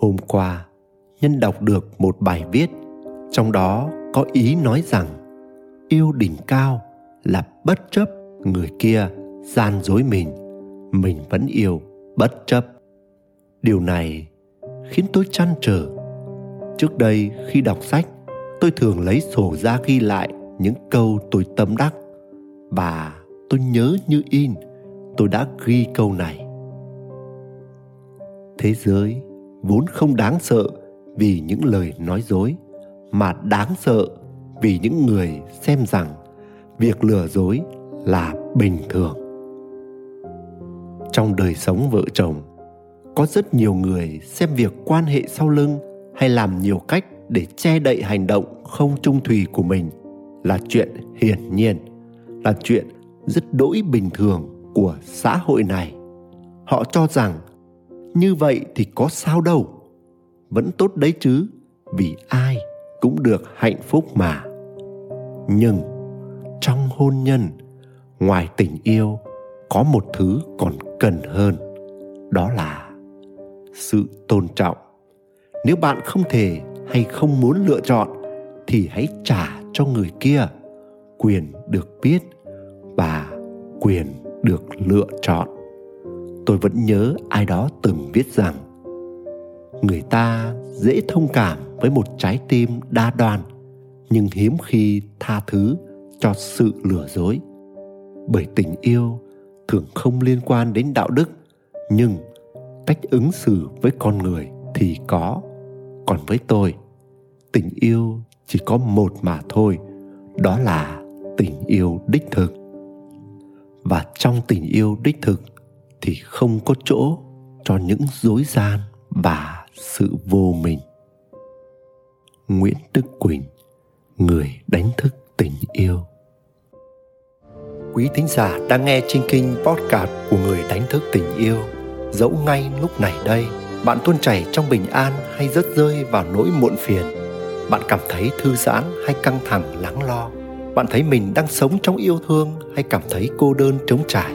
hôm qua, nhân đọc được một bài viết, trong đó có ý nói rằng, yêu đỉnh cao là bất chấp người kia gian dối mình mình vẫn yêu bất chấp. Điều này khiến tôi chăn trở. Trước đây khi đọc sách, tôi thường lấy sổ ra ghi lại những câu tôi tâm đắc, và tôi nhớ như in, tôi đã ghi câu này. Thế giới vốn không đáng sợ vì những lời nói dối, mà đáng sợ vì những người xem rằng việc lừa dối là bình thường. Trong đời sống vợ chồng, có rất nhiều người xem việc quan hệ sau lưng hay làm nhiều cách để che đậy hành động không trung thủy của mình là chuyện hiển nhiên, là chuyện rất đỗi bình thường của xã hội này. Họ cho rằng như vậy thì có sao đâu. Vẫn tốt đấy chứ, vì ai cũng được hạnh phúc mà. Nhưng trong hôn nhân, ngoài tình yêu, có một thứ còn cần hơn. Đó là sự tôn trọng. Nếu bạn không thể hay không muốn lựa chọn thì hãy trả cho người kia. Quyền được biết và quyền được lựa chọn tôi vẫn nhớ ai đó từng viết rằng, người ta dễ thông cảm với một trái tim đa đoan, nhưng hiếm khi tha thứ cho sự lừa dối. Bởi tình yêu thường không liên quan đến đạo đức, nhưng cách ứng xử với con người thì có. Còn với tôi, tình yêu chỉ có một mà thôi, đó là tình yêu đích thực. Và trong tình yêu đích thực thì không có chỗ cho những dối gian và sự vô mình. Nguyễn đức quỳnh, người đánh thức tình yêu. Quý thính giả đang nghe trên kênh podcast của người đánh thức tình yêu, dẫu ngay lúc này đây, bạn tuôn chảy trong bình an hay rớt rơi vào nỗi muộn phiền. Bạn cảm thấy thư giãn hay căng thẳng, lắng lo? Bạn thấy mình đang sống trong yêu thương hay cảm thấy cô đơn trống trải?